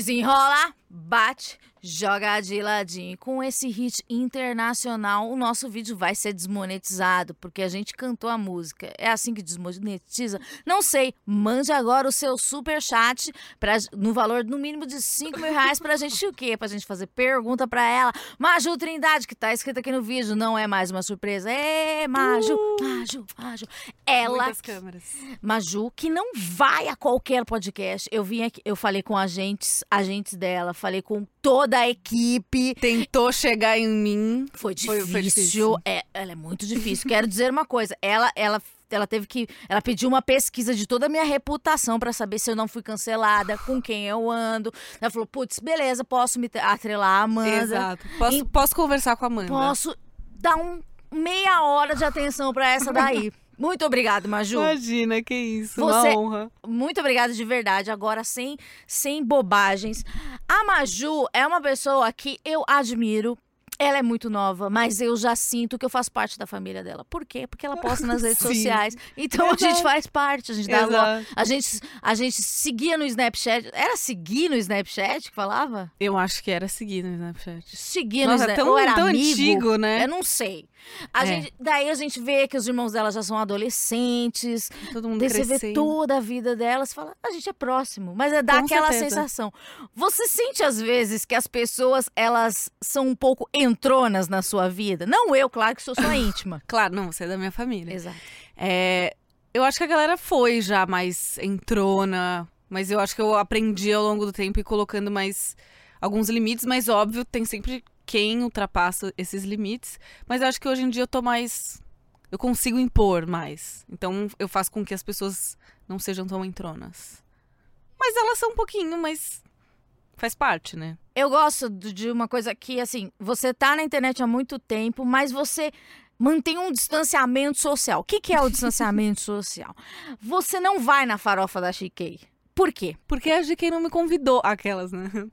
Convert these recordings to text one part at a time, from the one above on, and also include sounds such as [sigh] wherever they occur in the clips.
Desenrola, bate, joga de ladinho. Com esse hit internacional, o nosso vídeo vai ser desmonetizado, porque a gente cantou a música. É assim que desmonetiza? Não sei. Mande agora o seu super chat pra, no valor no mínimo de 5 mil reais pra gente o quê? Pra gente fazer pergunta pra ela. Maju Trindade, que tá escrita aqui no vídeo, não é mais uma surpresa. É, Maju, Maju, Maju. Ela. Muitas câmeras. Maju, que não vai a qualquer podcast. Eu vim aqui, eu falei com agentes, agentes dela, falei com toda a equipe. Tentou chegar em mim. Foi difícil. foi difícil. É, ela é muito difícil. Quero dizer uma coisa. Ela, ela, ela teve que, ela pediu uma pesquisa de toda a minha reputação pra saber se eu não fui cancelada, com quem eu ando. Ela falou, putz, beleza, posso me atrelar a Amanda. Exato. Posso, Em- posso conversar com a Amanda. Posso dar um meia hora de atenção pra essa daí. Muito obrigada, Maju. Imagina, que isso. Você- Uma honra. Muito obrigada de verdade. Agora, sem, sem bobagens. A Maju é uma pessoa que eu admiro. Ela é muito nova, mas eu já sinto que eu faço parte da família dela. Por quê? Porque ela posta nas redes [laughs] Sim. sociais. Então a Exato. gente faz parte, a gente dá lo- a gente A gente seguia no Snapchat. Era seguir no Snapchat que falava? Eu acho que era seguir no Snapchat. Seguia no Nossa, Snapchat. tão, Ou era tão amigo. antigo, né? Eu não sei. A É. gente, daí a gente vê que os irmãos dela já são adolescentes. Todo mundo Daí você vê toda a vida delas, fala, a gente é próximo, mas é dar Com aquela certeza. sensação. Você sente às vezes que as pessoas elas são um pouco entronas na sua vida? Não eu, claro que sou sua [laughs] íntima. Claro, não, você é da minha família. Exato. É, eu acho que a galera foi já mais entrona, mas eu acho que eu aprendi ao longo do tempo e colocando mais alguns limites, mas óbvio, tem sempre quem ultrapassa esses limites, mas eu acho que hoje em dia eu tô mais eu consigo impor mais. Então eu faço com que as pessoas não sejam tão entronas. Mas elas são um pouquinho, mas faz parte, né? Eu gosto de uma coisa que assim, você tá na internet há muito tempo, mas você mantém um distanciamento social. O que, que é o [laughs] distanciamento social? Você não vai na farofa da Chiquei. Por quê? Porque a GK não me convidou, aquelas, né? [laughs]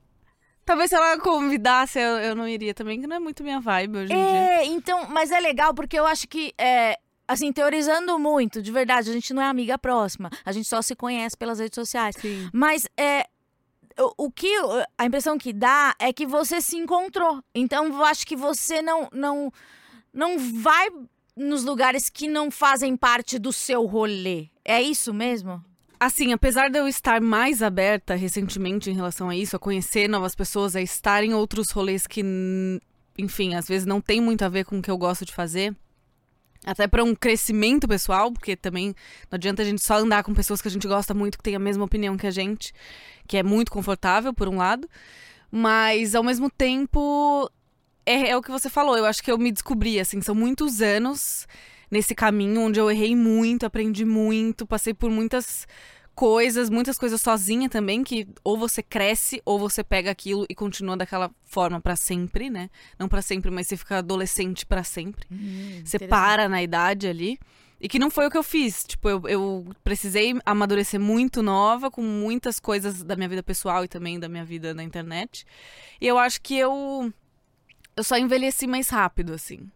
Talvez se ela convidasse, eu, eu não iria também, que não é muito minha vibe hoje em dia. É, então, mas é legal porque eu acho que, é, assim, teorizando muito, de verdade, a gente não é amiga próxima, a gente só se conhece pelas redes sociais. Sim. Mas é. O, que a impressão que dá é que você se encontrou. Então eu acho que você não não não vai nos lugares que não fazem parte do seu rolê. É isso mesmo? Assim, apesar de eu estar mais aberta recentemente em relação a isso, a conhecer novas pessoas, a estar em outros rolês que, enfim, às vezes não tem muito a ver com o que eu gosto de fazer, até para um crescimento pessoal, porque também não adianta a gente só andar com pessoas que a gente gosta muito, que tem a mesma opinião que a gente, que é muito confortável, por um lado, mas ao mesmo tempo é, é o que você falou, eu acho que eu me descobri, assim, são muitos anos nesse caminho onde eu errei muito, aprendi muito, passei por muitas coisas, muitas coisas sozinha também, que ou você cresce ou você pega aquilo e continua daquela forma pra sempre, né? Não pra sempre, mas você fica adolescente pra sempre. Você para na idade ali. E que não foi o que eu fiz. Tipo, eu, eu precisei amadurecer muito nova, com muitas coisas da minha vida pessoal e também da minha vida na internet. E eu acho que eu. Eu só envelheci mais rápido, assim.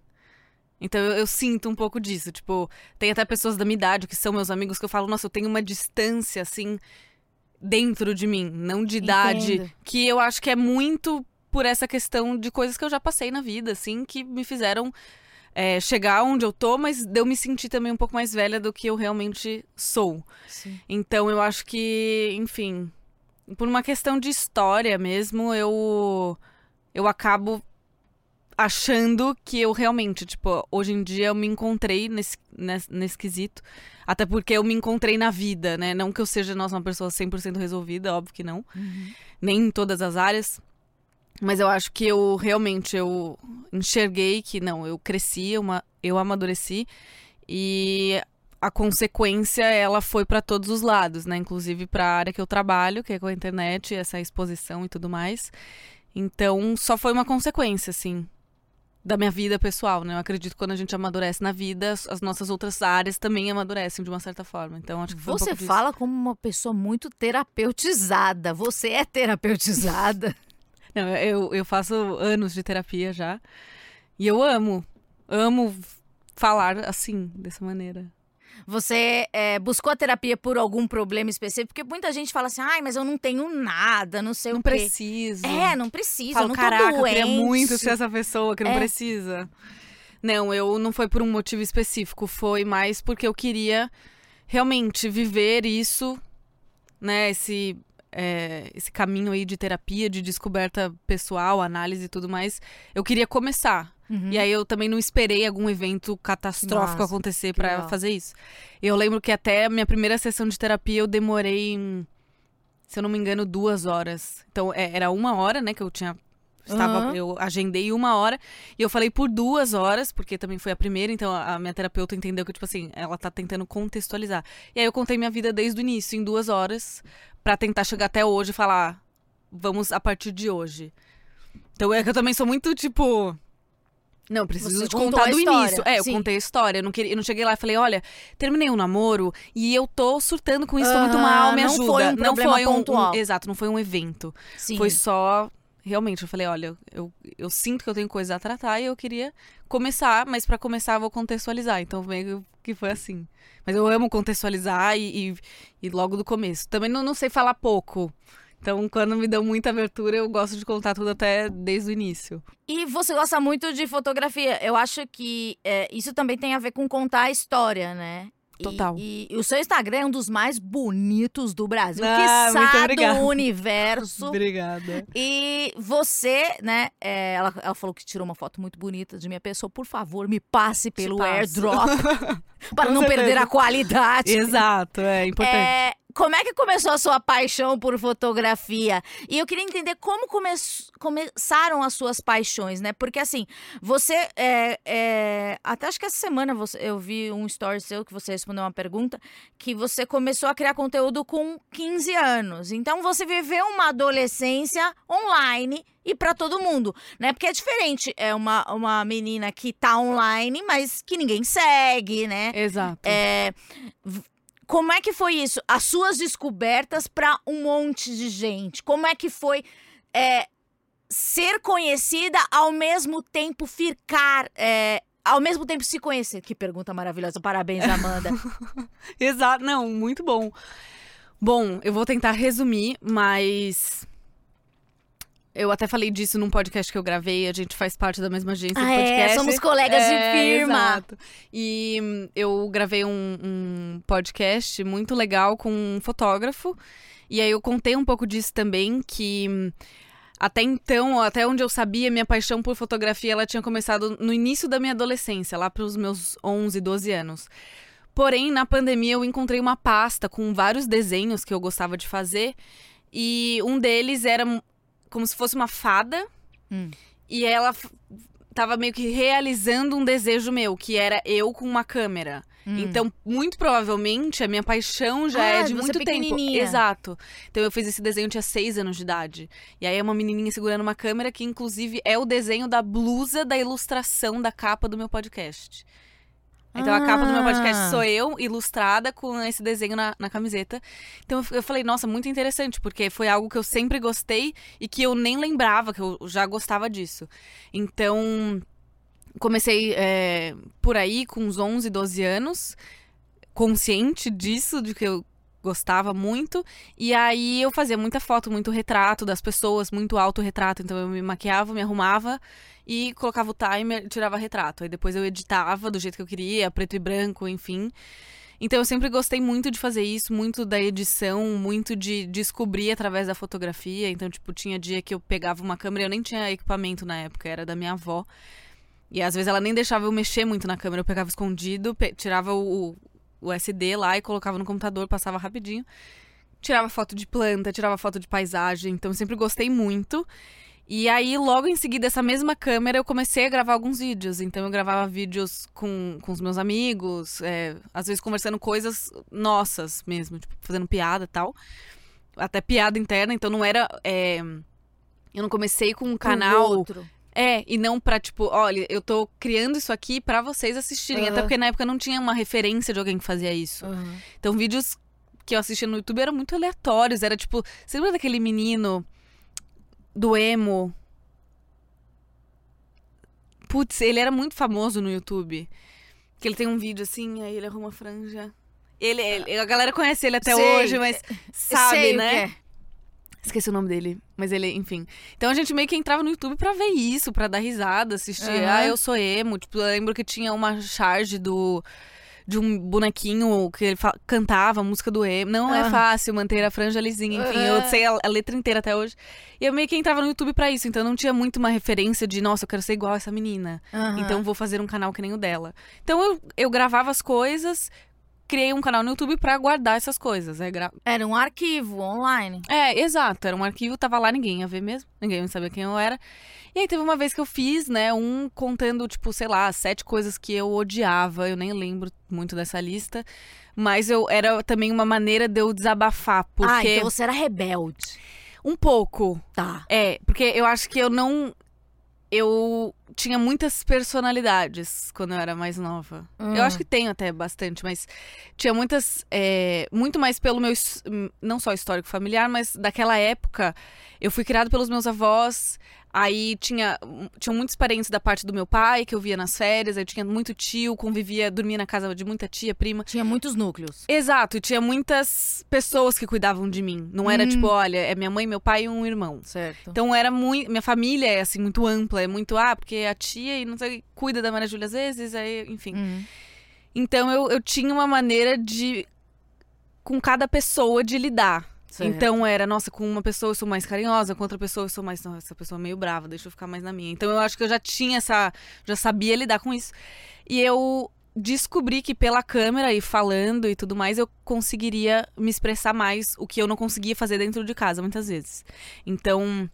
Então eu, eu sinto um pouco disso. Tipo, tem até pessoas da minha idade que são meus amigos que eu falo, nossa, eu tenho uma distância, assim, dentro de mim, não de idade. Entendo. Que eu acho que é muito por essa questão de coisas que eu já passei na vida, assim, que me fizeram é, chegar onde eu tô, mas de eu me sentir também um pouco mais velha do que eu realmente sou. Sim. Então eu acho que, enfim, por uma questão de história mesmo, eu eu acabo achando que eu realmente, tipo, hoje em dia eu me encontrei nesse, nesse, nesse quesito. Até porque eu me encontrei na vida, né? Não que eu seja, nossa, uma pessoa 100% resolvida, óbvio que não. Nem em todas as áreas. Mas eu acho que eu realmente eu enxerguei que não, eu cresci, eu, ma- eu amadureci e a consequência ela foi para todos os lados, né? Inclusive para a área que eu trabalho, que é com a internet, essa exposição e tudo mais. Então, só foi uma consequência, assim, da minha vida pessoal, né? Eu acredito que quando a gente amadurece na vida, as as nossas outras áreas também amadurecem de uma certa forma. Então, acho que foi um Você disso. fala como uma pessoa muito terapeutizada. Você é terapeutizada. [laughs] [laughs] Não, eu, eu faço anos de terapia já. E eu amo. Amo falar assim, dessa maneira. Você é, buscou a terapia por algum problema específico? Porque muita gente fala assim, ai, mas eu não tenho nada, não sei não o quê. preciso. É, não precisa, Falo, eu não caraca, tô eu doente. queria muito ser essa pessoa que não É. precisa. Não, eu não foi por um motivo específico, foi mais porque eu queria realmente viver isso, né, esse é, esse caminho aí de terapia, de descoberta pessoal, análise e tudo mais. Eu queria começar. Uhum. E aí eu também não esperei algum evento catastrófico Massa, acontecer legal. fazer isso. Eu lembro que até a minha primeira sessão de terapia eu demorei, se eu não me engano, duas horas. Então é, era uma hora, né, que eu tinha. Estava, Aham. Eu agendei uma hora e eu falei por duas horas, porque também foi a primeira, então a a minha terapeuta entendeu que, tipo assim, ela tá tentando contextualizar. E aí eu contei minha vida desde o início, em duas horas, pra tentar chegar até hoje e falar, vamos a partir de hoje. Então é que eu também sou muito, tipo. Não, preciso Você te contar do início. É, eu sim. contei a história. Eu não, queria, eu não cheguei lá e falei, olha, terminei um namoro e eu tô surtando com isso, tô muito mal, me não ajuda. foi um problema foi um- um-. Exato, não foi um evento. Sim. Foi só. Realmente, eu falei, olha, eu, eu sinto que eu tenho coisa a tratar e eu queria começar, mas pra começar eu vou contextualizar. Então meio que foi assim. Mas eu amo contextualizar e, e, e logo do começo. Também não, não sei falar pouco. Então, quando me dão muita abertura, eu gosto de contar tudo até desde o início. E você gosta muito de fotografia. Eu acho que é, isso também tem a ver com contar a história, né? E- Total. E, e o seu Instagram é um dos mais bonitos do Brasil, Ah, obrigada. do [laughs] universo. Obrigada. E você, né? é, ela, ela falou que tirou uma foto muito bonita de minha pessoa. Por favor, me passe pelo airdrop [laughs] para Com não perder certeza. a qualidade. Exato, é importante. É, como é que começou a sua paixão por fotografia? E eu queria entender como come- começaram as suas paixões, né? Porque assim, você. é, é, até acho que essa semana você- eu vi um story seu que você respondeu uma pergunta que você começou a criar conteúdo com 15 anos. Então você viveu uma adolescência online e para todo mundo, né? Porque é diferente. É uma, uma menina que tá online, mas que ninguém segue, né? Exato. É, como é que foi isso? As suas descobertas para um monte de gente. Como é que foi é, ser conhecida ao mesmo tempo ficar. é, ao mesmo tempo se conhecer. Que pergunta maravilhosa. Parabéns, Amanda. [laughs] Exato, não, muito bom. Bom, eu vou tentar resumir, mas. Eu até falei disso num podcast que eu gravei, a gente faz parte da mesma agência de ah, podcast. é, somos colegas de É, firma. Exato. E hum, eu gravei um, um podcast muito legal com um fotógrafo. E aí eu contei um pouco disso também, que hum, até então, até onde eu sabia, minha paixão por fotografia, ela tinha começado no início da minha adolescência, lá para os meus 11, 12 anos. Porém, na pandemia eu encontrei uma pasta com vários desenhos que eu gostava de fazer. E um deles era como se fosse uma fada. Hum. E ela tava meio que realizando um desejo meu, que era eu com uma câmera. Hum. Então, muito provavelmente, a minha paixão já Ah, é de muito tempo. Exato. Então, eu fiz esse desenho, eu tinha seis anos de idade. E aí, é uma menininha segurando uma câmera que, inclusive, é o desenho da blusa da ilustração da capa do meu podcast. Então, a capa do meu Ah. podcast sou eu, ilustrada, com esse desenho na, na camiseta. Então, eu falei, nossa, muito interessante, porque foi algo que eu sempre gostei e que eu nem lembrava que eu já gostava disso. Então, comecei é, por aí com uns 11, 12 anos, consciente disso, de que eu gostava muito. E aí eu fazia muita foto, muito retrato das pessoas, muito autorretrato. Então eu me maquiava, me arrumava e colocava o timer tirava retrato. Aí depois eu editava do jeito que eu queria, preto e branco, enfim. Então eu sempre gostei muito de fazer isso, muito da edição, muito de descobrir através da fotografia. Então, tipo, tinha dia que eu pegava uma câmera, eu nem tinha equipamento na época, era da minha avó. E às vezes ela nem deixava eu mexer muito na câmera, eu pegava escondido, pe- tirava o, o SD lá e colocava no computador, passava rapidinho. Tirava foto de planta, tirava foto de paisagem, então eu sempre gostei muito. E aí, logo em seguida, essa mesma câmera, eu comecei a gravar alguns vídeos. Então, eu gravava vídeos com, com os meus amigos, é, às vezes conversando coisas nossas mesmo, tipo, fazendo piada e tal. Até piada interna, então não era. é, eu não comecei com um canal. outro. É, e não pra, tipo, olha, eu tô criando isso aqui pra vocês assistirem. Até Aham. porque na época não tinha uma referência de alguém que fazia isso. Aham. Então, vídeos que eu assistia no YouTube eram muito aleatórios. Era tipo, você lembra daquele menino do emo? Putz, ele era muito famoso no YouTube. Que ele tem um vídeo assim, aí ele arruma a franja. Ele, ele- a galera conhece ele até Sei. hoje, mas sabe, Sei né? Que é. Esqueci o nome dele, mas ele, enfim. Então a gente meio que entrava no YouTube pra ver isso, pra dar risada, assistir. Aham. Ah, eu sou emo. Tipo, eu lembro que tinha uma charge do de um bonequinho que ele cantava a música do emo. Não é Aham. fácil manter a franja lisinha, enfim, eu sei a, a letra inteira até hoje. E eu meio que entrava no YouTube pra isso, então não tinha muito uma referência de, nossa, eu quero ser igual a essa menina. Aham. Então vou fazer um canal que nem o dela. Então eu, eu gravava as coisas, criei um canal no YouTube pra guardar essas coisas. Aí gra- Era um arquivo online. é, exato. Era um arquivo, tava lá, ninguém ia ver mesmo. Ninguém sabia quem eu era. E aí teve uma vez que eu fiz, né, um contando, tipo, sei lá, sete coisas que eu odiava. Eu nem lembro muito dessa lista. Mas eu era também uma maneira de eu desabafar. Porque. Ah, então você era rebelde. Um pouco. Tá. É, porque eu acho que eu não. Eu tinha muitas personalidades quando eu era mais nova. Hum. Eu acho que tenho até bastante, mas tinha muitas. é, muito mais pelo meu. his- Não só histórico familiar, mas daquela época. Eu fui criada pelos meus avós. Aí tinha, tinha muitos parentes da parte do meu pai que eu via nas férias. Aí tinha muito tio, convivia, dormia na casa de muita tia, prima. Tinha muitos núcleos. Exato, e tinha muitas pessoas que cuidavam de mim. Não era Hum. tipo, olha, é minha mãe, meu pai e um irmão. Certo. Então era muito. Minha família é assim, muito ampla, é muito, ah, porque a tia e não sei, cuida da Maria Júlia às vezes, aí, enfim. Uhum. Então eu, eu tinha uma maneira de. com cada pessoa de lidar. Certo. Então era, nossa, com uma pessoa eu sou mais carinhosa, com outra pessoa eu sou mais. Nossa, essa pessoa é meio brava, deixa eu ficar mais na minha. Então eu acho que eu já tinha essa. já sabia lidar com isso. E eu descobri que pela câmera e falando e tudo mais, eu conseguiria me expressar mais, o que eu não conseguia fazer dentro de casa muitas vezes. Então.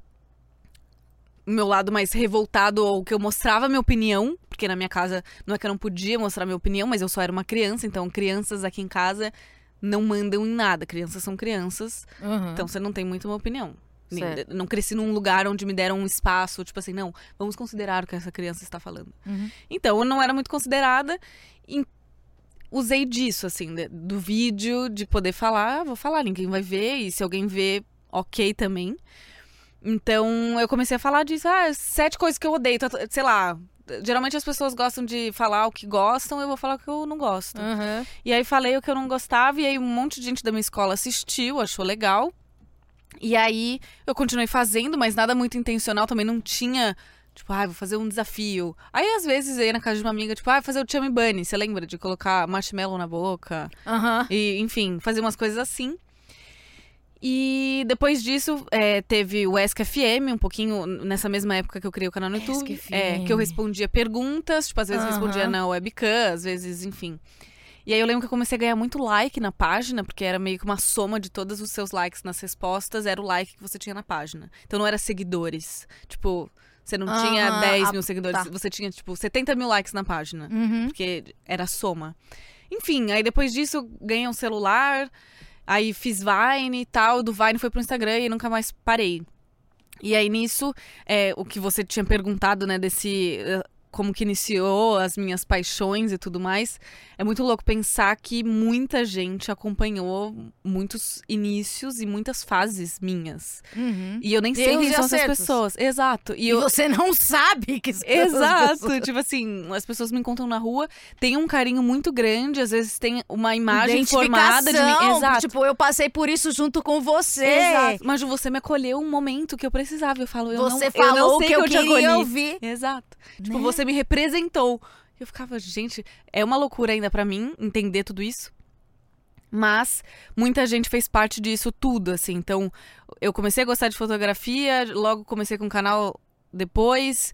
Meu lado mais revoltado, ou que eu mostrava minha opinião, porque na minha casa não é que eu não podia mostrar minha opinião, mas eu só era uma criança, então crianças aqui em casa não mandam em nada. Crianças são crianças, Uhum. então você não tem muito uma opinião. Nem-. Não cresci num lugar onde me deram um espaço, tipo assim, não, vamos considerar o que essa criança está falando. Uhum. Então, eu não era muito considerada e usei disso, assim, do vídeo, de poder falar, ah, vou falar, ninguém vai ver, e se alguém vê, ok também. Então, eu comecei a falar disso, ah, sete coisas que eu odeio, sei lá. Geralmente as pessoas gostam de falar o que gostam, eu vou falar o que eu não gosto. Uhum. E aí falei o que eu não gostava, e aí um monte de gente da minha escola assistiu, achou legal. E aí eu continuei fazendo, mas nada muito intencional, também não tinha. Tipo, ah, vou fazer um desafio. Aí, às vezes, eu ia na casa de uma amiga, tipo, ah, vou fazer o chummy bunny. Você lembra de colocar marshmallow na boca? Aham. E, enfim, fazer umas coisas assim. E depois disso, é, teve o Ask FM, um pouquinho nessa mesma época que eu criei o canal no YouTube. É, que eu respondia perguntas, tipo, às vezes Aham. respondia na webcam, às vezes, enfim. E aí eu lembro que eu comecei a ganhar muito like na página, porque era meio que uma soma de todos os seus likes nas respostas, era o like que você tinha na página. Então não era seguidores. Tipo, você não tinha Aham, 10 a- mil seguidores, tá. você tinha, tipo, 70 mil likes na página Uhum. porque era soma. Enfim, aí depois disso ganhei um celular, aí fiz Vine e tal, do Vine foi pro Instagram e nunca mais parei. E aí nisso, é, o que você tinha perguntado, né, desse. Como que iniciou as minhas paixões e tudo mais. É muito louco pensar que muita gente acompanhou muitos inícios e muitas fases minhas. Uhum. E eu nem sei quem são essas pessoas. Exato. E E eu, você não sabe que são Exato, tipo assim, as pessoas me encontram na rua, tem um carinho muito grande, às vezes tem uma imagem formada de mim. Exato. Tipo, eu passei por isso junto com você. Exato. Mas você me acolheu um momento que eu precisava. Eu falo, eu Você não, falou eu não o sei que eu acolhi. queria ouvir. Exato. Tipo, Né? você me representou. Eu ficava, gente, é uma loucura ainda pra mim entender tudo isso. Mas muita gente fez parte disso tudo, assim. Então, eu comecei a gostar de fotografia, logo comecei com o canal depois.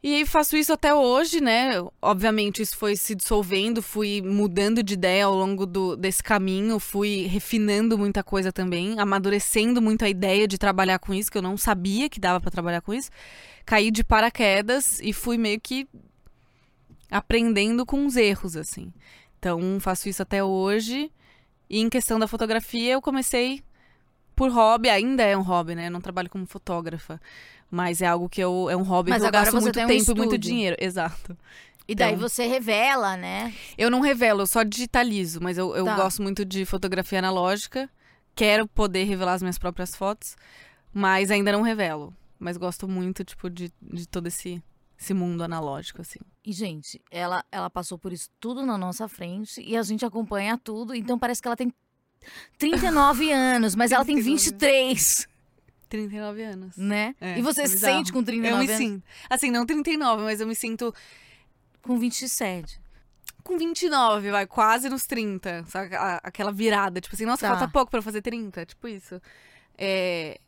E aí faço isso até hoje, né? Obviamente, isso foi se dissolvendo, fui mudando de ideia ao longo do, desse caminho, fui refinando muita coisa também, amadurecendo muito a ideia de trabalhar com isso, que eu não sabia que dava pra trabalhar com isso. Caí de paraquedas e fui meio que aprendendo com os erros, assim. Então, faço isso até hoje. E em questão da fotografia, eu comecei por hobby, ainda é um hobby, né? Eu não trabalho como fotógrafa. Mas é algo que eu. É um hobby Mas que eu gasto muito tem um tempo e muito dinheiro. [laughs] Exato. E daí Então. você revela, né? Eu não revelo, eu só digitalizo, mas eu, eu Tá. gosto muito de fotografia analógica. Quero poder revelar as minhas próprias fotos, mas ainda não revelo. Mas gosto muito, tipo, de, de todo esse, esse mundo analógico, assim. E, gente, ela, ela passou por isso tudo na nossa frente e a gente acompanha tudo. Então parece que ela tem 39 [laughs] anos, mas ela tem 23. 39 anos. Né? É, e você é se bizarro. sente com 39 Eu me anos? sinto. Assim, não 39, mas eu me sinto Com 27. com 29, vai, quase nos 30. Sabe? Aquela virada, tipo assim, nossa, Tá. falta pouco pra fazer 30, tipo isso. É...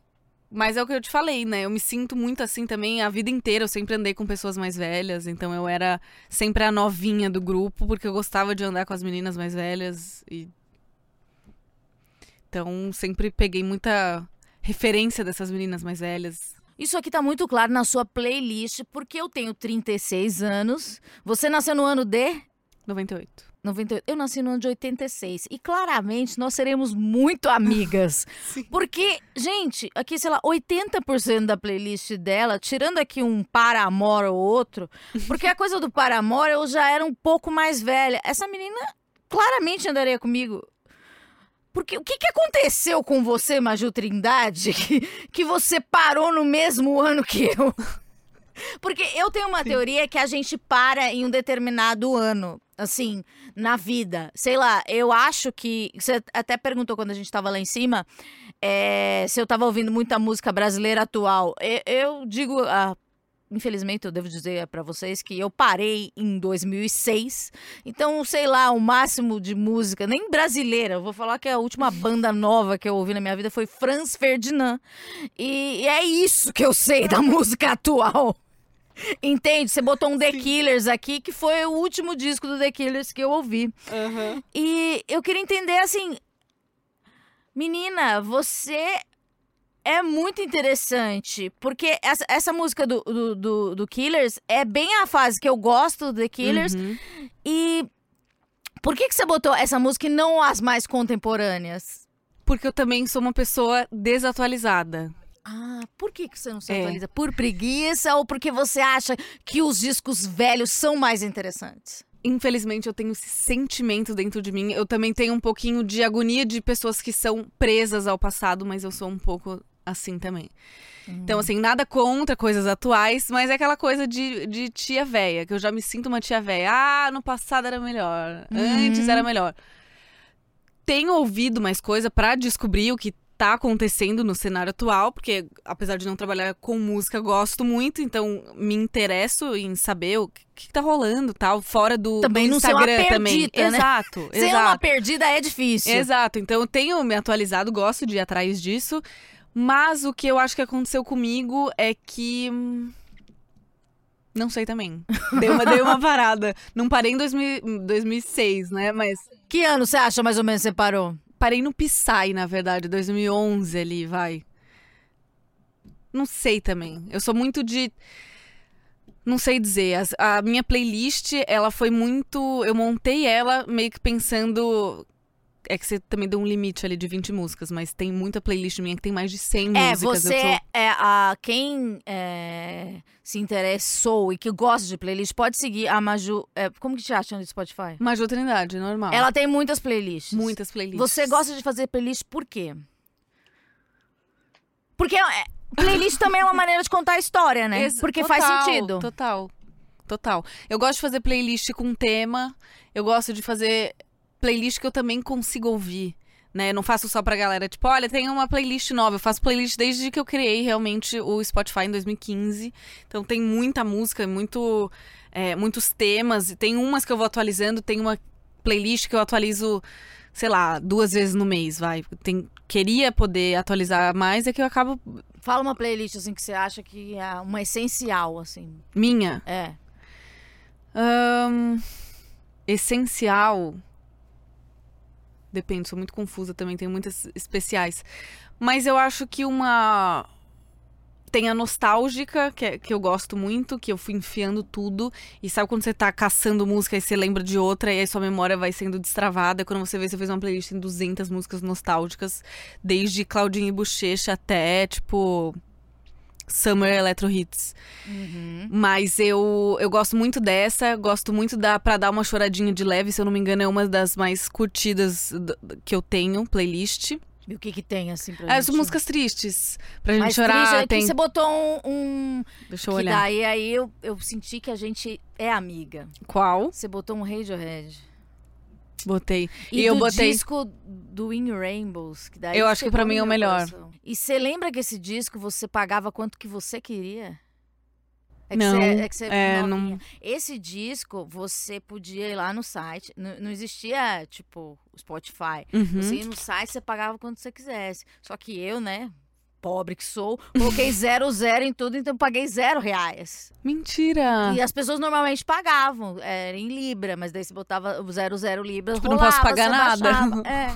Mas é o que eu te falei, né? Eu me sinto muito assim também a vida inteira. Eu sempre andei com pessoas mais velhas, então eu era sempre a novinha do grupo, porque eu gostava de andar com as meninas mais velhas. E... Então sempre peguei muita referência dessas meninas mais velhas. Isso aqui tá muito claro na sua playlist, porque eu tenho 36 anos. Você nasceu no ano de 98. 98. Eu nasci no ano de 86. E claramente nós seremos muito amigas. [laughs] Porque, gente, aqui, sei lá, 80% da playlist dela, tirando aqui um Paramore ou outro, porque a coisa do Paramore eu já era um pouco mais velha. Essa menina claramente andaria comigo. Porque o que, que aconteceu com você, Maju Trindade, [laughs] que, que você parou no mesmo ano que eu? [laughs] Porque eu tenho uma teoria que a gente para em um determinado ano, assim, na vida. Sei lá, eu acho que. Você até perguntou quando a gente tava lá em cima é, se eu tava ouvindo muita música brasileira atual. Eu, eu digo. ah, Infelizmente, eu devo dizer pra vocês que eu parei em 2006. Então, sei lá, o máximo de música, nem brasileira. Eu vou falar que a última [laughs] banda nova que eu ouvi na minha vida foi Franz Ferdinand. E, e é isso que eu sei da música atual. Entende? Você botou um The Killers aqui, que foi o último disco do The Killers que eu ouvi. Aham. E eu queria entender assim. Menina, você é muito interessante. Porque essa, essa música do, do, do, do Killers é bem a fase que eu gosto do The Killers. Uhum. E por que, que você botou essa música e não as mais contemporâneas? Porque eu também sou uma pessoa desatualizada. Ah, por que, que você não se É. atualiza? Por preguiça ou porque você acha que os discos velhos são mais interessantes? Infelizmente, eu tenho esse sentimento dentro de mim. Eu também tenho um pouquinho de agonia de pessoas que são presas ao passado, mas eu sou um pouco assim também. Então, assim, nada contra coisas atuais, mas é aquela coisa de, de tia véia, que eu já me sinto uma tia véia. Ah, no passado era melhor, antes era melhor. Tenho ouvido mais coisa pra descobrir o que tá acontecendo no cenário atual, porque apesar de não trabalhar com música, gosto muito, então me interesso em saber o que, que tá rolando, tal, fora do, Também do não ser uma Instagram também. perdida, né? Exato, Ser exato. uma perdida é difícil. Exato, então eu tenho me atualizado, gosto de ir atrás disso, mas o que eu acho que aconteceu comigo é que. Não sei também. Deu uma, dei uma [laughs] parada. Não parei em 2000 em 2006, né? Mas Que ano você acha mais ou menos que você parou? parei no Psy, na verdade, 2011 ali, vai. Não sei também. Eu sou muito de. Não sei dizer. As- A, minha playlist, ela foi muito. Eu montei ela meio que pensando. É que você também deu um limite ali de 20 músicas, mas tem muita playlist minha que tem mais de 100 É, músicas. você Eu sou- é a quem é, se interessou e que gosta de playlist pode seguir a Maju. é, como que te acha no Spotify? Maju Trindade, normal. Ela tem muitas playlists. Muitas playlists. Você gosta de fazer playlist por quê? Porque é, playlist também é uma maneira de contar a história, né? Ex- Porque total, faz sentido. Total. Total. Eu gosto de fazer playlist com tema. Eu gosto de fazer playlist que eu também consigo ouvir. Né? Eu não faço só pra galera, tipo, olha, tem uma playlist nova. Eu faço playlist desde que eu criei realmente o Spotify em 2015. Então tem muita música, muito, é, muitos temas. E tem umas que eu vou atualizando, tem uma playlist que eu atualizo, sei lá, duas vezes no mês, vai. Tem, queria poder atualizar mais, é que eu acabo. Fala uma playlist assim que você acha que é uma essencial, assim. Minha. É. Ahn, essencial. Depende, sou muito confusa também, tenho muitas especiais. Mas eu acho que uma. Tem a nostálgica, que, é- que eu gosto muito, que eu fui enfiando tudo. E sabe quando você tá caçando música e você lembra de outra e aí sua memória vai sendo destravada? Quando você vê, você fez uma playlist em 200 músicas nostálgicas, desde Claudinha e Bochecha até, tipo. Summer Electro Hits. Uhum. Mas eu, eu gosto muito dessa, gosto muito da Pra Dar Uma Choradinha de Leve, se eu não me engano, é uma das mais curtidas que eu tenho, playlist. E o que que tem, assim, pra As gente? músicas tristes. Pra gente Mais chorar. triste, é tem... você botou um... um- Deixa eu que olhar. daí aí eu, eu senti que a gente é amiga. Qual? Você botou um Radiohead. Botei. E, E eu botei- disco do In Rainbows. Que daí Eu acho que no mim é o melhor. coração. E você lembra que esse disco você pagava quanto que você queria? É que Não, você, é que você é, novinha. não- Esse disco, você podia ir lá no site. Não, não existia, tipo, o Spotify. Uhum. Você ia no site, você pagava quanto você quisesse. Só que eu, né, pobre que sou, coloquei [laughs] zero, zero em tudo, então paguei zero reais. Mentira. E as pessoas normalmente pagavam, era em Libra, mas daí você botava o zero, zero Libra, Tipo, não rolava, posso pagar nada. baixava. [laughs] É.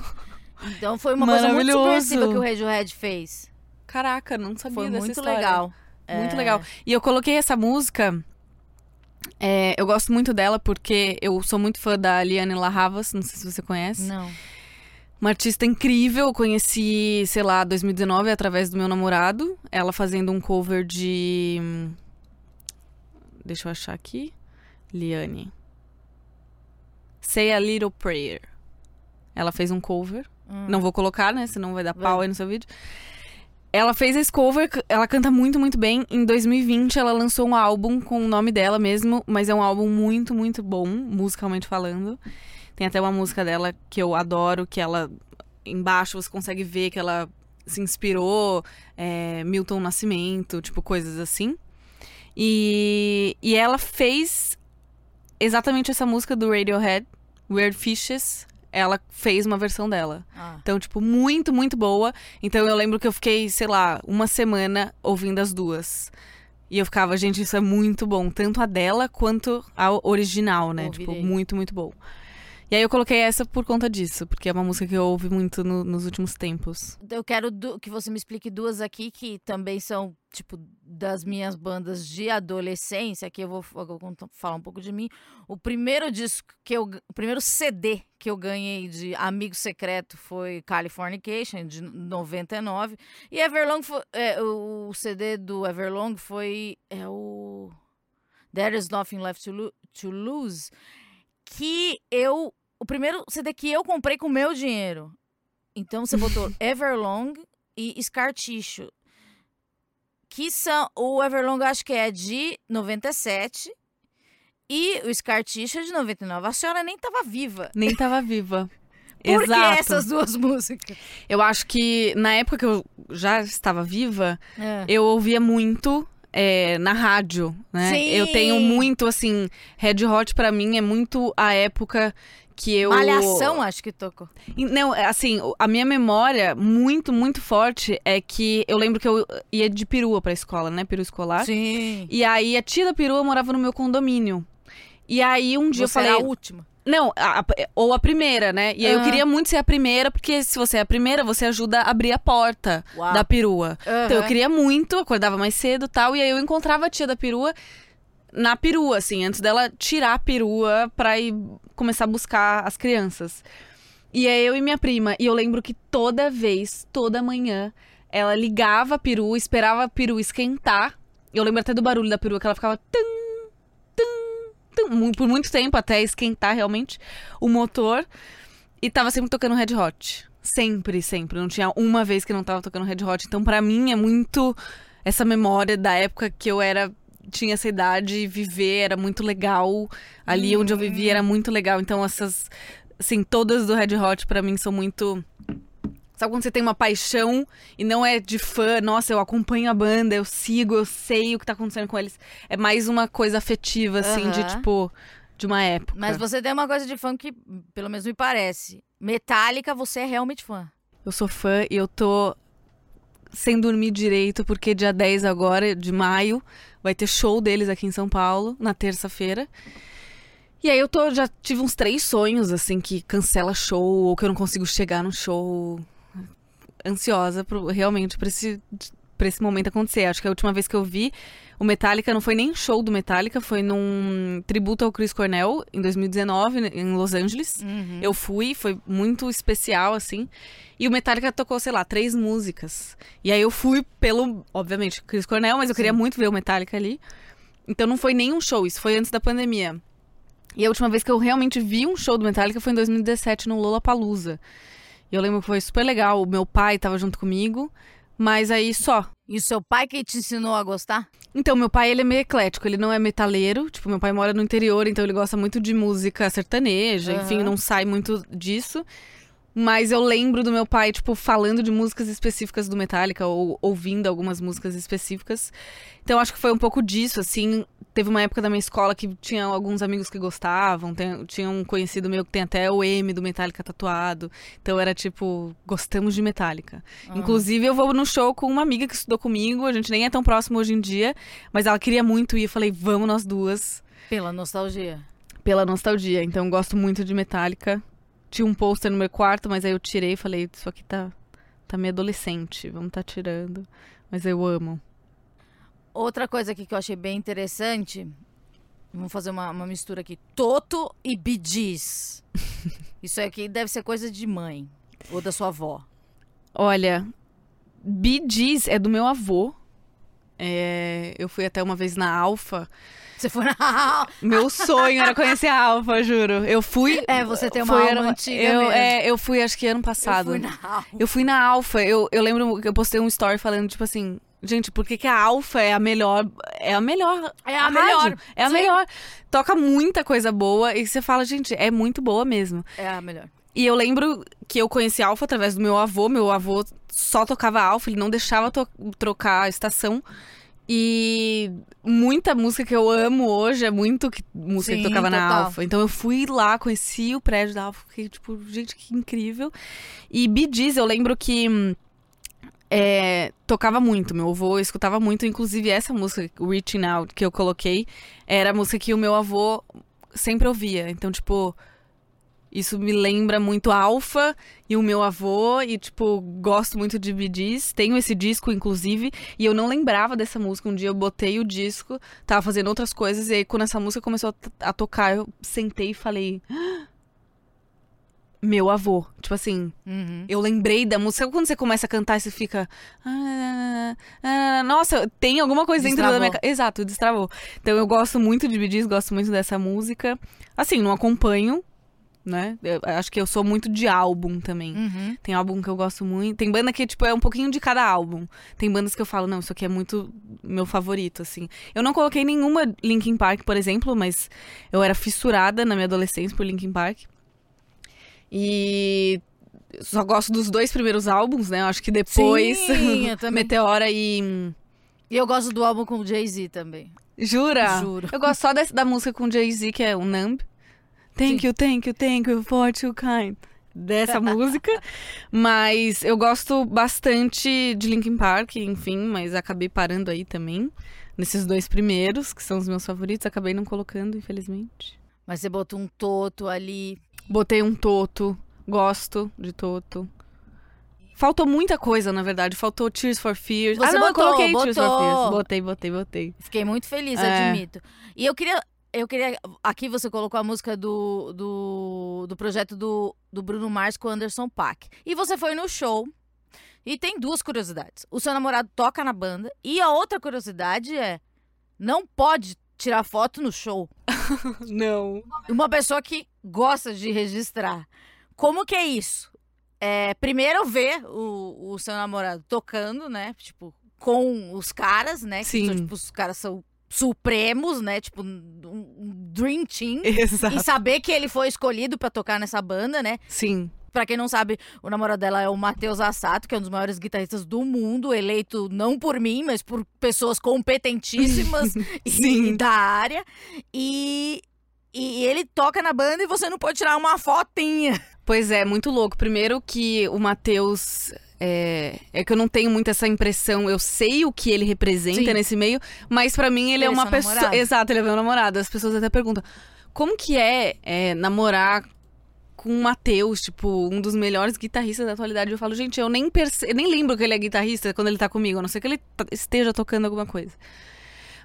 Então foi uma coisa muito subversiva que o Radiohead fez. Caraca, não sabia Foi muito história. legal. Muito É. legal. E eu coloquei essa música. é, eu gosto muito dela porque eu sou muito fã da Liane La Havas, não sei se você conhece. Não. Uma artista incrível, eu conheci, sei lá, 2019 através do meu namorado. Ela fazendo um cover de. Deixa eu achar aqui. Liane. Say a Little Prayer. Ela fez um cover. Hum. Não vou colocar, né? Senão vai dar pau aí no seu vídeo. Ela fez esse cover, ela canta muito, muito bem. Em 2020, ela lançou um álbum com o nome dela mesmo, mas é um álbum muito, muito bom, musicalmente falando. Tem até uma música dela que eu adoro, que ela. Embaixo você consegue ver que ela se inspirou, é, Milton Nascimento, tipo, coisas assim. E, e ela fez exatamente essa música do Radiohead, Weird Fishes. Ela fez uma versão dela. Ah. Então, tipo, muito, muito boa. Então eu lembro que eu fiquei, sei lá, uma semana ouvindo as duas. E eu ficava, gente, isso é muito bom. Tanto a dela quanto a original, né? Ouvirei. Tipo, muito, muito bom. E aí eu coloquei essa por conta disso, porque é uma música que eu ouvi muito no- nos últimos tempos. Eu quero que você me explique duas aqui que também são, tipo, das minhas bandas de adolescência, que eu vou, eu vou falar um pouco de mim. O primeiro disco que eu. O primeiro CD que eu ganhei de Amigo Secreto foi Californication, de 99. E Everlong foi. é, o CD do Everlong foi. É o. There is Nothing Left to, Lo- to Lose. Que eu. O primeiro CD que eu comprei com meu dinheiro. Então você botou [laughs] Everlong e Scar Tissue. Que são. O Everlong acho que é de 97. E o Scar Tissue é de 99. A senhora nem tava viva. Nem tava viva. [laughs] Por Exato. que essas duas músicas? Eu acho que na época que eu já estava viva, É. eu ouvia muito é, na rádio, né? Sim! Eu tenho muito, assim, Red Hot pra mim é muito a época que eu... Malhação, acho que tocou. Não, é, assim, a minha memória muito, muito forte é que eu lembro que eu ia de perua pra escola, né? Perua escolar. Sim. E aí a tia da perua morava no meu condomínio. E aí um dia Você eu falei. era a última. Não, a- a- ou a primeira, né? E aí eu queria muito ser a primeira, porque se você é a primeira, você ajuda a abrir a porta Uau. da perua. Então eu queria muito, acordava mais cedo e tal. E aí eu encontrava a tia da perua na perua, assim, antes dela tirar a perua pra ir começar a buscar as crianças. E aí eu e minha prima. E eu lembro que toda vez, toda manhã, ela ligava a perua, esperava a perua esquentar. Eu lembro até do barulho da perua, que ela ficava tum, por muito tempo, até esquentar realmente o motor. E tava sempre tocando Red Hot. Sempre, sempre. Não tinha uma vez que não tava tocando Red Hot. Então, pra mim, é muito essa memória da época que eu era. Tinha essa idade e viver era muito legal. Ali onde eu vivia era muito legal. Então, essas. Assim, todas do Red Hot pra mim são muito. Sabe quando você tem uma paixão e não é de fã, nossa, eu acompanho a banda, eu sigo, eu sei o que tá acontecendo com eles. É mais uma coisa afetiva, assim, de Aham. tipo, de uma época. Mas você tem uma coisa de fã que, pelo menos me parece. Metallica, você é realmente fã. Eu sou fã e eu tô sem dormir direito, porque dia 10 agora, de maio, vai ter show deles aqui em São Paulo, na terça-feira. E aí eu tô, já tive uns três sonhos, assim, que cancela show, ou que eu não consigo chegar no show. Ansiosa pro, realmente pra esse, pra esse momento acontecer. Acho que a última vez que eu vi o Metallica não foi nem show do Metallica, foi num tributo ao Chris Cornell, em 2019, em Los Angeles. Uhum. Eu fui, foi muito especial, assim. E o Metallica tocou, sei lá, três músicas. E aí eu fui pelo, obviamente, Chris Cornell, mas eu queria Sim. muito ver o Metallica ali. Então não foi nem um show, isso foi antes da pandemia. E a última vez que eu realmente vi um show do Metallica foi em 2017 no Lollapalooza. E eu lembro que foi super legal. O meu pai tava junto comigo, mas aí só. E o seu pai que te ensinou a gostar? Então, meu pai, ele é meio eclético, ele não é metaleiro. Tipo, meu pai mora no interior, então ele gosta muito de música sertaneja, Aham. enfim, não sai muito disso. Mas eu lembro do meu pai, tipo, falando de músicas específicas do Metallica, ou ouvindo algumas músicas específicas. Então, acho que foi um pouco disso, assim. Teve uma época da minha escola que tinha alguns amigos que gostavam, tem- tinha um conhecido meu que tem até o M do Metallica tatuado. Então, era tipo, gostamos de Metallica. Aham. Inclusive, eu vou no show com uma amiga que estudou comigo, a gente nem é tão próximo hoje em dia, mas ela queria muito ir. Eu falei, vamos nós duas, Pela nostalgia. pela nostalgia. Então, eu gosto muito de Metallica. Tinha um pôster no meu quarto, mas aí eu tirei e falei, isso aqui tá, tá meio adolescente, vamos tá tirando. Mas eu amo. Outra coisa aqui que eu achei bem interessante. Vamos fazer uma, uma mistura aqui. Toto e Gees. [laughs] Isso aqui deve ser coisa de mãe. Ou da sua avó. Olha, Gees é do meu avô. É, eu fui até uma vez na Alfa. Você foi na. Meu sonho era conhecer a Alfa, juro. Eu fui. É, você tem uma foi, alma antiga eu, mesmo. é, eu fui acho que ano Eu passado. fui na. Eu fui na Alfa. Eu, eu lembro que eu postei um story falando, tipo assim, gente, por que, que a Alfa é a melhor? É a melhor. É a rádio. melhor. É a Sim. melhor. Toca muita coisa boa e você fala, gente, é muito boa mesmo. É a melhor. E eu lembro que eu conheci a Alfa através do meu avô. Meu avô só tocava Alfa, ele não deixava trocar a estação. E muita música que eu amo hoje é muito que, música Sim, que tocava na total. Alfa. Então eu fui lá, conheci o prédio da Alfa, fiquei tipo, gente, que incrível. E Bee Gees, eu lembro que hum, é, tocava muito, meu avô escutava muito, inclusive essa música, Reaching Out, que eu coloquei, era a música que o meu avô sempre ouvia. Então, tipo, isso me lembra muito Alfa e o meu avô, e, tipo, gosto muito de Gees. Tenho esse disco, inclusive, e eu não lembrava dessa música. Um dia eu botei o disco, tava fazendo outras coisas, e aí quando essa música começou a, a tocar, eu sentei e falei. "Ah, Meu avô. Tipo assim, Uhum. eu lembrei da música. Quando você começa a cantar você fica. "Ah, ah, nossa, tem alguma coisa dentro da minha. Destravou. ca-" Exato, destravou. Então eu gosto muito de Gees, gosto muito dessa música. Assim, não acompanho, né? Eu acho que eu sou muito de álbum também. Uhum. Tem álbum que eu gosto muito. Tem banda que, tipo, é um pouquinho de cada álbum. Tem bandas que eu falo, não, isso aqui é muito meu favorito, assim. Eu não coloquei nenhuma Linkin Park, por exemplo, mas eu era fissurada na minha adolescência por Linkin Park. E só gosto dos dois primeiros álbuns, né? Acho que depois. Sim. [laughs] Meteora e. E eu gosto do álbum com o Jay-Z também. Jura? Juro. Eu gosto só dessa, da música com Jay-Z, que é o Numb. Thank Sim. you, thank you, thank you for too kind. Dessa música. [laughs] Mas eu gosto bastante de Linkin Park, enfim, mas acabei parando aí também. Nesses dois primeiros, que são os meus favoritos, acabei não colocando, infelizmente. Mas você botou um Toto ali. Botei um Toto. Gosto de Toto. Faltou muita coisa, na verdade. Faltou Tears for Fears. Você ah, não, botou, eu coloquei Tears for botou. Fears. Botei, botei, botei. Fiquei muito feliz, É. admito. E eu queria. Eu queria. Aqui você colocou a música do, do, do projeto do, do Bruno Mars com o Anderson Paak. E você foi no show. E tem duas curiosidades. O seu namorado toca na banda. E a outra curiosidade é: não pode tirar foto no show. [laughs] Não. Uma pessoa que gosta de registrar. Como que é isso? É, primeiro ver o, o seu namorado tocando, né? Tipo, com os caras, né? Que Sim. são, tipo, os caras são supremos, né? Tipo, um, Dream Team. Exato. E saber que ele foi escolhido pra tocar nessa banda, né? Sim. Pra quem não sabe, o namorado dela é o Matheus Assato, que é um dos maiores guitarristas do mundo, eleito não por mim, mas por pessoas competentíssimas [laughs] e, Sim. da área. E, e ele toca na banda e você não pode tirar uma fotinha. [laughs] Pois é, muito louco. Primeiro que o Matheus. É, é que eu não tenho muito essa impressão. Eu sei o que ele representa Sim. nesse meio, mas pra mim ele, é Ele é uma pessoa. namorado. Exato, ele é meu namorado. As pessoas até perguntam: como que é, é, namorar com o Matheus, tipo, um dos melhores guitarristas da atualidade? Eu falo, gente, eu nem perce... eu nem lembro que ele é guitarrista quando ele tá comigo, a não ser que ele esteja tocando alguma coisa.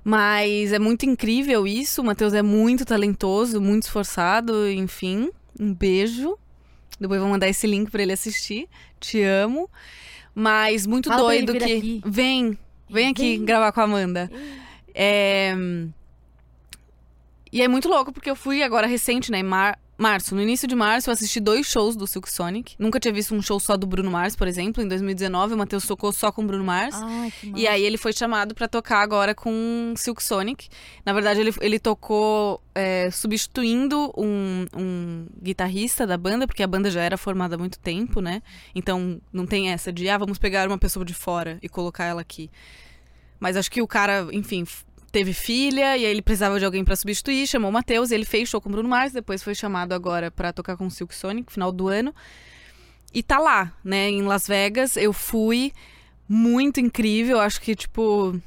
Mas é muito incrível isso. O Matheus é muito talentoso, muito esforçado, enfim. Um beijo. Depois vou mandar esse link pra ele assistir. Te amo. Mas muito Fala doido que. aqui. Vem, vem aqui Vem. gravar com a Amanda. É... E é muito louco, porque eu fui agora recente, né? Mar... Março. No início de março, eu assisti dois shows do Silk Sonic. Nunca tinha visto um show só do Bruno Mars, por exemplo. Em 2019, o Matheus tocou só com o Bruno Mars. Ai, que E aí ele foi chamado pra tocar agora com Silk Sonic. Na verdade, ele, ele tocou é, substituindo um, um guitarrista da banda, porque a banda já era formada há muito tempo, né? Então não tem essa de, ah, vamos pegar uma pessoa de fora e colocar ela aqui. Mas acho que o cara, enfim, teve filha e aí ele precisava de alguém pra substituir, chamou o Matheus, ele fez show com o Bruno Mars, depois foi chamado agora pra tocar com o Silk Sonic, final do ano. E tá lá, né, em Las Vegas. Eu fui, muito incrível, acho que, tipo.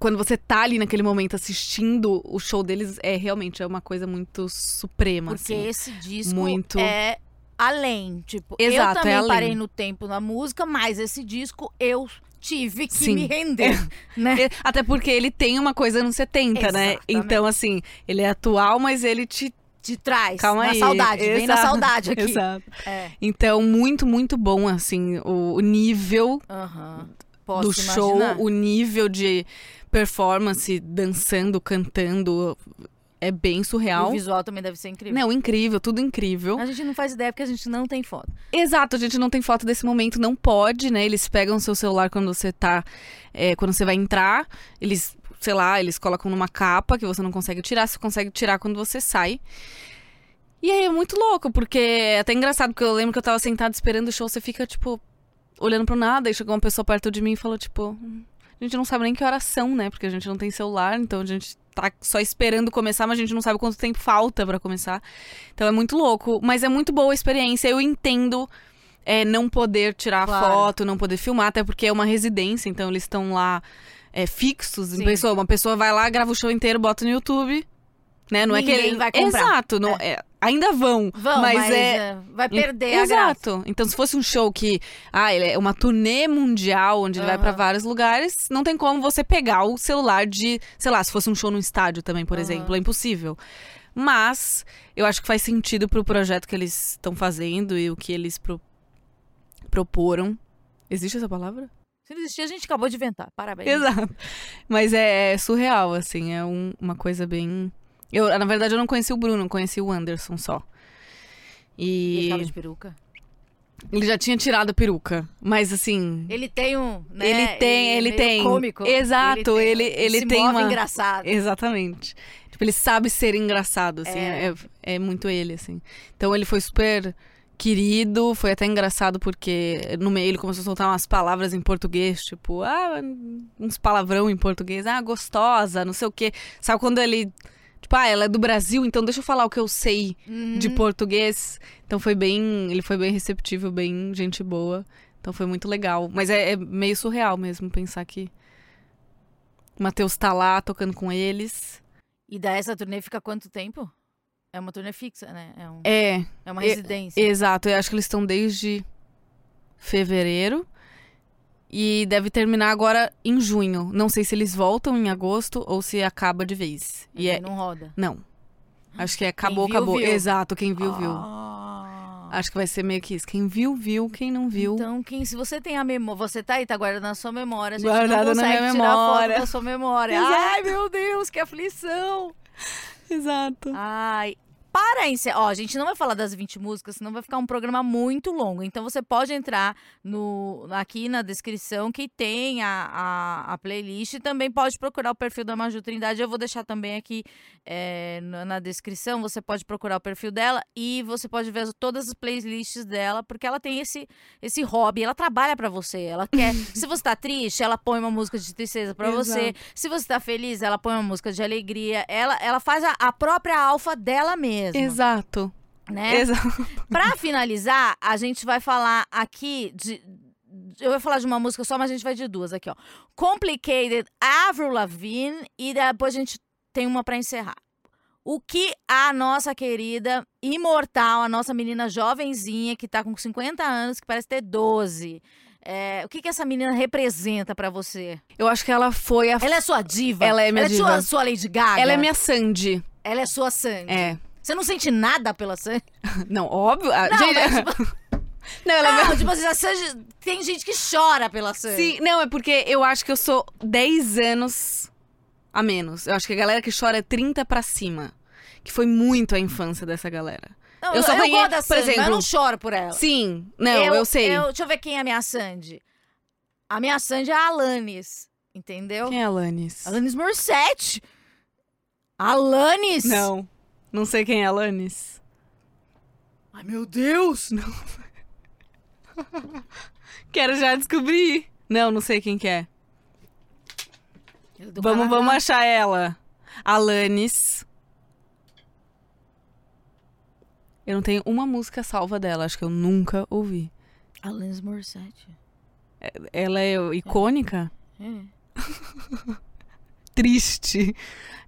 Quando você tá ali naquele momento assistindo o show deles, é realmente é uma coisa muito suprema. Porque assim. esse disco muito- é além. Tipo, Exato, eu também é além. parei no tempo na música, mas esse disco eu tive que Sim. me render, né? É, Até porque ele tem uma coisa nos 70, né? Exatamente. Então, assim, ele é atual, mas ele te. De trás, Calma na aí. saudade, vem na Exato, saudade aqui. Exato. É. Então, muito, muito bom, assim, o, nível do show, imaginar. o nível de performance, dançando, cantando, é bem E surreal. o visual também deve ser incrível. Não, incrível, tudo incrível. A gente não faz ideia porque a gente não tem foto. Exato, a gente não tem foto desse momento, não pode, né? Eles pegam seu celular quando você tá. é, quando você vai entrar, eles, sei lá, eles colocam numa capa que você não consegue tirar, você consegue tirar quando você sai. E aí é muito louco, porque é até engraçado, porque eu lembro que eu tava sentada esperando o show, você fica, tipo, olhando pro nada, e chegou uma pessoa perto de mim e falou, tipo, "Hum, a gente não sabe nem que horas são, né? Porque a gente não tem celular, então a gente tá só esperando começar, mas a gente não sabe quanto tempo falta pra começar. Então é muito louco, mas é muito boa a experiência. Eu entendo é, não poder tirar Claro. foto, não poder filmar, até porque é uma residência, então eles estão lá é, fixos. Sim. Pessoa, uma pessoa vai lá, grava o show inteiro, bota no YouTube. Né? Não é que Ninguém ele vai comprar. Exato, não, é, ainda vão. Vão, mas, mas, é. é, vai perder graça. Exato. Então, se fosse um show que. Ah, ele é uma turnê mundial, onde ele vai pra Aham. vários lugares, não tem como você pegar o celular de. Sei lá, se fosse um show no estádio também, por Aham. exemplo, é impossível. Mas eu acho que faz sentido pro projeto que eles estão fazendo e o que eles pro- proporam. Existe essa palavra? Se não existir, a gente acabou de inventar. Parabéns. Exato. Mas é, é surreal, assim, é um- uma coisa bem. Eu, na verdade, eu não conheci o Bruno, conheci o Anderson só. E ele tava de peruca. ele já tinha tirado a peruca, mas assim. Ele tem um. Né, Ele tem, é ele tem. Cômico. Exato, tem- ele- ele se tem uma- engraçado. Exatamente. Tipo, ele sabe ser engraçado, assim. É. É, é muito ele, assim. Então ele foi super querido, foi até engraçado porque no meio ele começou a soltar umas palavras em português, tipo, ah, uns palavrão em português, ah, gostosa, não sei o quê. Sabe quando ele. Tipo, ah, ela é do Brasil, então deixa eu falar o que eu sei Uhum. de português. Então foi bem. Ele foi bem receptível, bem gente boa. Então foi muito legal. Mas é, é meio surreal mesmo pensar que o Matheus tá lá tocando com eles. E daí essa turnê fica quanto tempo? É uma turnê fixa, né? É, um- É, é uma residência. exato. Eu acho que eles estão desde fevereiro. E deve terminar agora em junho. Não sei se eles voltam em agosto ou se acaba de vez. E é. não roda. Não. Acho que é acabou, viu, acabou. viu. Exato, quem viu, viu. Ah. Acho que vai ser meio que isso. Quem viu, viu. Quem não viu. Então, quem, se você tem a memória, você tá aí, tá guardando na sua memória, a gente Guardada não na minha tirar memória. foto da sua memória. Exato. Ai, meu Deus, que aflição. Exato. Ai, para encerrar. Ó, a gente não vai falar das 20 músicas, senão vai ficar um programa muito longo. Então você pode entrar no, aqui na descrição que tem a, a, a playlist e também pode procurar o perfil da Maju Trindade. Eu vou deixar também aqui é, na, na descrição. Você pode procurar o perfil dela e você pode ver as- todas as playlists dela, porque ela tem esse, esse hobby. Ela trabalha pra você. Ela quer. [laughs] se você tá triste, ela põe uma música de tristeza pra você. Se você tá feliz, ela põe uma música de alegria. Ela, ela faz a, a própria alfa dela mesma. Exato. Né? Exato. Pra finalizar, a gente vai falar aqui de. Eu vou falar de uma música só, mas a gente vai de duas aqui, ó. Complicated, Avril Lavigne, e depois a gente tem uma pra encerrar. O que a nossa querida imortal, a nossa menina jovenzinha, que tá com 50 anos, que parece ter 12. é, o que, que essa menina representa pra você? Eu acho que ela foi a. Ela é sua diva? Ela é minha Ela é sua, diva. sua Lady Gaga? Ela é minha Sandy. Ela é sua Sandy? É. Você não sente nada pela Sandy? Não, óbvio. a- Não, gente- mas, tipo, [laughs] não, ela é. Não, tipo assim, a Sandy, tem gente que chora pela Sandy. Sim, não, é porque eu acho que eu sou 10 anos a menos. Eu acho que a galera que chora é 30 pra cima. que foi muito a infância dessa galera. Não, Eu só conhe- gosto da por Sandy, mas eu exemplo- não choro por ela. Sim, não, eu, sei. deixa eu ver quem é a minha Sandy. A minha Sandy é a Alanis, entendeu? Quem é a Alanis? Alanis Morissette. Alanis? Não, não sei quem é Alanis. Ai, meu Deus. [laughs] Quero já descobrir. Não, não sei quem que é. É Vamos, vamos achar ela. Alanis. Eu não tenho uma música salva dela, acho que eu nunca ouvi. Alanis Morissette. Ela é icônica? É. [laughs] Triste.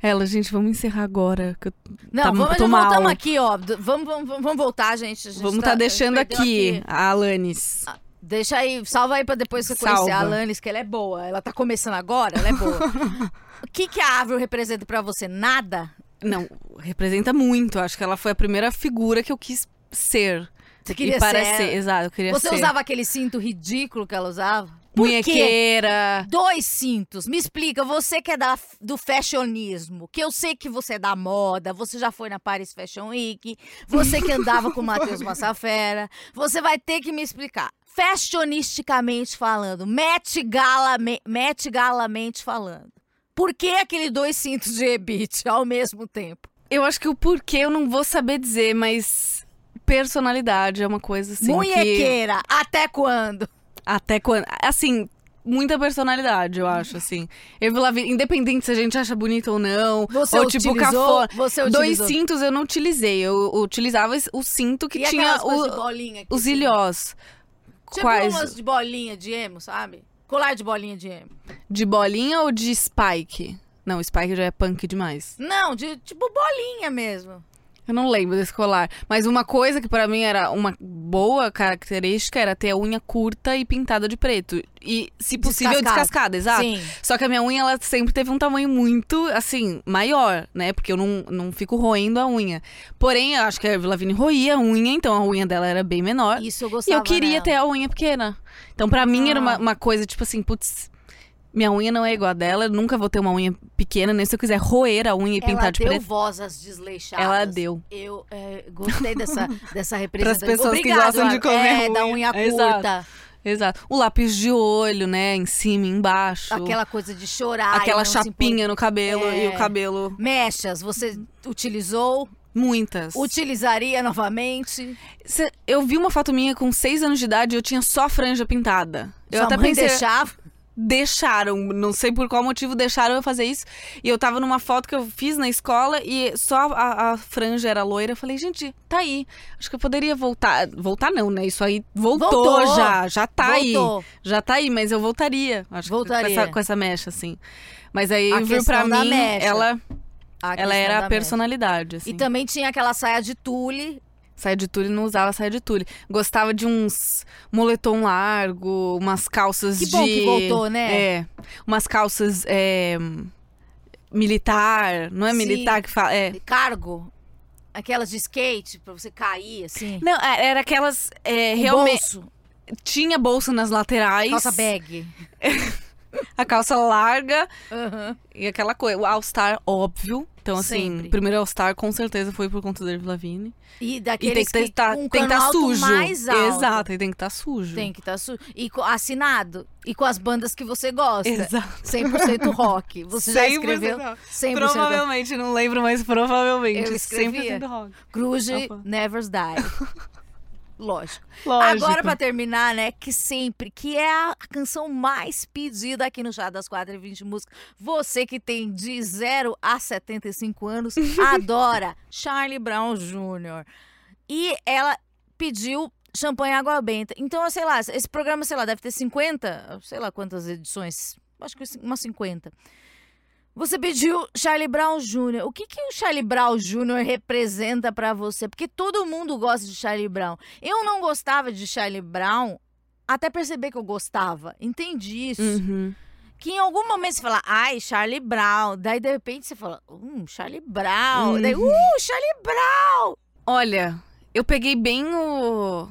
Ela, gente, vamos encerrar agora. que eu- Não, Tá- vamos, tô voltamos mal. aqui, ó. Vamos, vamos, vamos voltar, gente. Gente Vamos tá, tá deixando perdeu aqui a Alanis. Deixa aí, salva aí pra depois você conhecer Salva. a Alanis, que ela é boa. Ela tá começando agora, ela é boa. [laughs] o que, que a Avril representa pra você? Nada? Não, representa muito. Acho que ela foi a primeira figura que eu quis ser. Você queria e ser? Exato, eu queria Você ser. usava aquele cinto ridículo que ela usava? Por? Munhequeira. Dois cintos. Me explica, você que é da, do fashionismo, que eu sei que você é da moda, você já foi na Paris Fashion Week, você que andava com o [laughs] Matheus Massafera, você vai ter que me explicar. Fashionisticamente falando, Met, Gala, Met Galamente falando. Por que aquele dois cintos de rebite ao mesmo tempo? Eu acho que o porquê eu não vou saber dizer, mas personalidade é uma coisa assim que... Munhequeira, até quando? Até quando... Assim, muita personalidade, eu acho, assim. Eu vi lá, independente se a gente acha bonito ou não, Você ou tipo cafona. Você Dois utilizou? cintos eu não utilizei, eu utilizava o cinto que E tinha o- aqui, os ilhós. Tipo Quais? umas de bolinha de emo, sabe? Colar de bolinha de emo. De bolinha ou de spike? Não, spike já é punk demais. Não, de tipo bolinha mesmo. Eu não lembro desse colar. Mas uma coisa que pra mim era uma boa característica era ter a unha curta e pintada de preto. E, se possível, Descascada. descascada, exato. Sim. Só que a minha unha, ela sempre teve um tamanho muito, assim, maior, né? Porque eu não, não fico roendo a unha. Porém, eu acho que a Lavigne roía a unha, então a unha dela era bem menor. Isso eu E gostava eu queria nela. ter a unha pequena. Então, pra mim, era uma, Ah. uma coisa, tipo assim, putz, minha unha não é igual a dela, nunca vou ter uma unha pequena, nem se eu quiser roer a unha e Ela pintar de deu preto. voz às desleixadas. Ela deu. Eu é, gostei dessa, [laughs] dessa Para representação. as pessoas que Obrigado, gostam de comer É, da unha unha. Exato. curta. Exato. O lápis de olho, né? Em cima, embaixo. Aquela coisa de chorar. e Aquela chapinha no cabelo e É. o cabelo. impor. Mechas, você utilizou? Muitas. Utilizaria novamente? Eu vi uma foto minha com seis anos de idade e eu tinha só franja pintada. Eu Sua até mãe pensei. deixava? Deixaram, não sei por qual motivo deixaram eu fazer isso. E eu tava numa foto que eu fiz na escola e só a, a franja era loira. Eu falei, gente, tá aí. Acho que eu poderia voltar. Voltar não, né? Isso aí voltou, Voltou. já. Já tá aí. Voltou. Já tá aí, mas eu voltaria. Acho que Voltaria. Com essa, com essa mecha, assim. Mas aí A viu pra mim, mecha. ela, ela era a personalidade, assim. E também tinha aquela saia de tule. Saia de tule, não usava saia de tule. Gostava de uns moletom largo, umas calças Que de... bom que voltou, né? É. Umas calças é, militar, não é Sim. militar que fala... É. Cargo. Aquelas de skate, pra você cair, assim. Não, é- era aquelas... É, realmente... Bolso, Tinha bolsa nas laterais. calça bag. [laughs] A calça larga Aham. e aquela coisa. O All-Star, óbvio. Então, assim, Sempre. primeiro All-Star com certeza foi por conta da Avril Lavigne. E E daqueles tem que que estar com um tem que tá sujo. mais alto. Exato, e tem que estar sujo. Tem que estar sujo. E assinado. E com as bandas que você gosta. Exato. 100% rock. Você já 100% escreveu? rock. 100% rock. Provavelmente, não lembro, mas provavelmente. Eu escrevia. 100% rock. Opa. Never Die. [laughs] Lógico. Lógico. Agora, pra terminar, né, que sempre, que é a canção mais pedida aqui no Chá das 4 e 20 Músicas. Você que tem de 0 a 75 anos, [laughs] adora Charlie Brown Jr. E ela pediu champanhe água benta. Então, sei lá, esse programa, sei lá, deve ter 50, sei lá quantas edições. Acho que umas 50. Você pediu Charlie Brown Jr. O que, que o Charlie Brown Jr. representa pra você? Porque todo mundo gosta de Charlie Brown. Eu não gostava de Charlie Brown até perceber que eu gostava. Entendi isso. Uhum. Que em algum momento você fala, ai, Charlie Brown. Daí de repente você fala, hum, Charlie Brown. Uhum. Daí, uh, Charlie Brown. Olha, eu peguei bem o.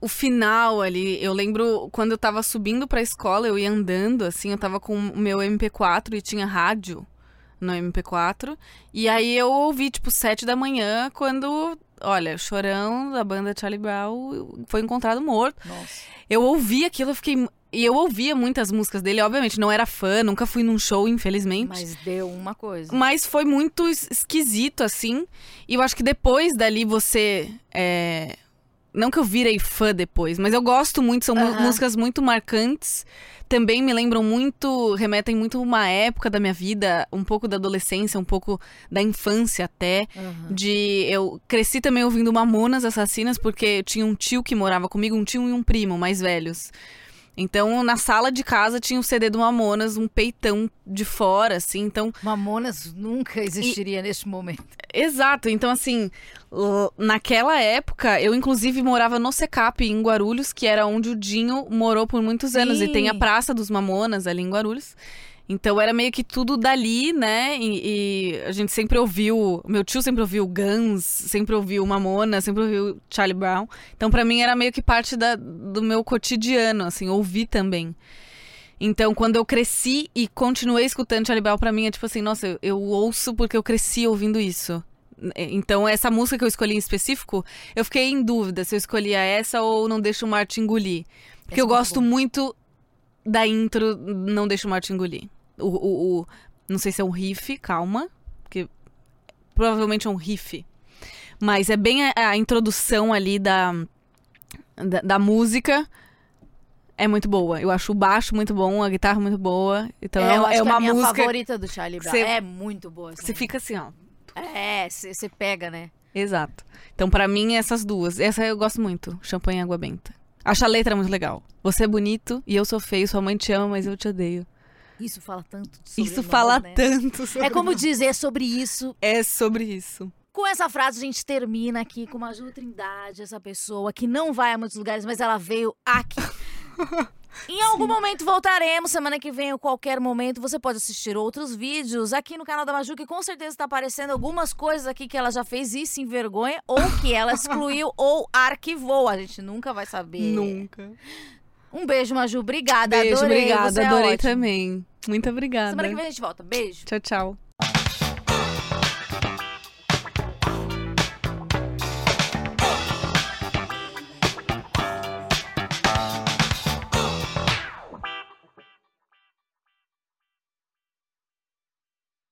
O final ali, eu lembro quando eu tava subindo pra escola, eu ia andando, assim, eu tava com o meu MP4 e tinha rádio no MP4. E aí eu ouvi, tipo, sete da manhã, quando, olha, o Chorão, da banda Charlie Brown, foi encontrado morto. Nossa. Eu ouvi aquilo, eu fiquei. E eu ouvia muitas músicas dele, obviamente, não era fã, nunca fui num show, infelizmente. Mas deu uma coisa. Mas foi muito es- esquisito, assim. E eu acho que depois dali você. é, Não que eu virei fã depois, mas eu gosto muito, são Aham. músicas muito marcantes. Também me lembram muito, remetem muito a uma época da minha vida, um pouco da adolescência, um pouco da infância até. Aham. De. Eu cresci também ouvindo Mamonas Assassinas, porque eu tinha um tio que morava comigo, um tio e um primo mais velhos. Então, na sala de casa tinha o CD do Mamonas, um peitão de fora, assim. Então, Mamonas nunca existiria neste momento. Exato, então assim, naquela época, eu inclusive morava no Secap, em Guarulhos, que era onde o Dinho morou por muitos anos. E tem a Praça dos Mamonas ali em Guarulhos. Então era meio que tudo dali, né? E, e a gente sempre ouviu. Meu tio sempre ouviu Guns, sempre ouviu Mamona, sempre ouviu Charlie Brown. Então pra mim era meio que parte da- do meu cotidiano, assim, ouvir também. Então, quando eu cresci e continuei escutando Charlie Brown, pra mim é tipo assim, nossa, eu, eu ouço porque eu cresci ouvindo isso. É, Então, essa música que eu escolhi em específico, eu fiquei em dúvida se eu escolhia essa ou Não Deixa o Marte Engolir. Porque Essa é eu gosto boa. muito da intro Não Deixa o Marte Engolir. O, o, o- não sei se é um riff, calma, porque provavelmente é um riff. Mas é bem a, a introdução ali da, da, da música. É muito boa. Eu acho o baixo muito bom, a guitarra muito boa. Então é, é que uma a minha música favorita do Charlie Brown. Você- É muito boa. você fica assim, ó. É, você pega, né? Exato. Então, pra mim, essas duas. Essa eu gosto muito. Champanhe e água benta. Acho a letra muito legal. Você é bonito e eu sou feio. Sua mãe te ama, mas eu te odeio. Isso fala tanto sobre Isso nós, fala né? tanto sobre É como nós. dizer sobre isso. É sobre isso. Com essa frase, a gente termina aqui com uma Ju Trindade, essa pessoa que não vai a muitos lugares, mas ela veio aqui. [laughs] Em algum momento voltaremos, semana que vem ou qualquer momento. Você pode assistir outros vídeos aqui no canal da Maju, que com certeza está aparecendo algumas coisas aqui que ela já fez e se envergonha, ou que ela excluiu [laughs] ou arquivou. A gente nunca vai saber. Nunca. Um beijo, Maju. Obrigada. Beijo, adorei. obrigada. Você é Adorei ótima. também. Muito obrigada. Semana que vem a gente volta. Beijo. Tchau, tchau.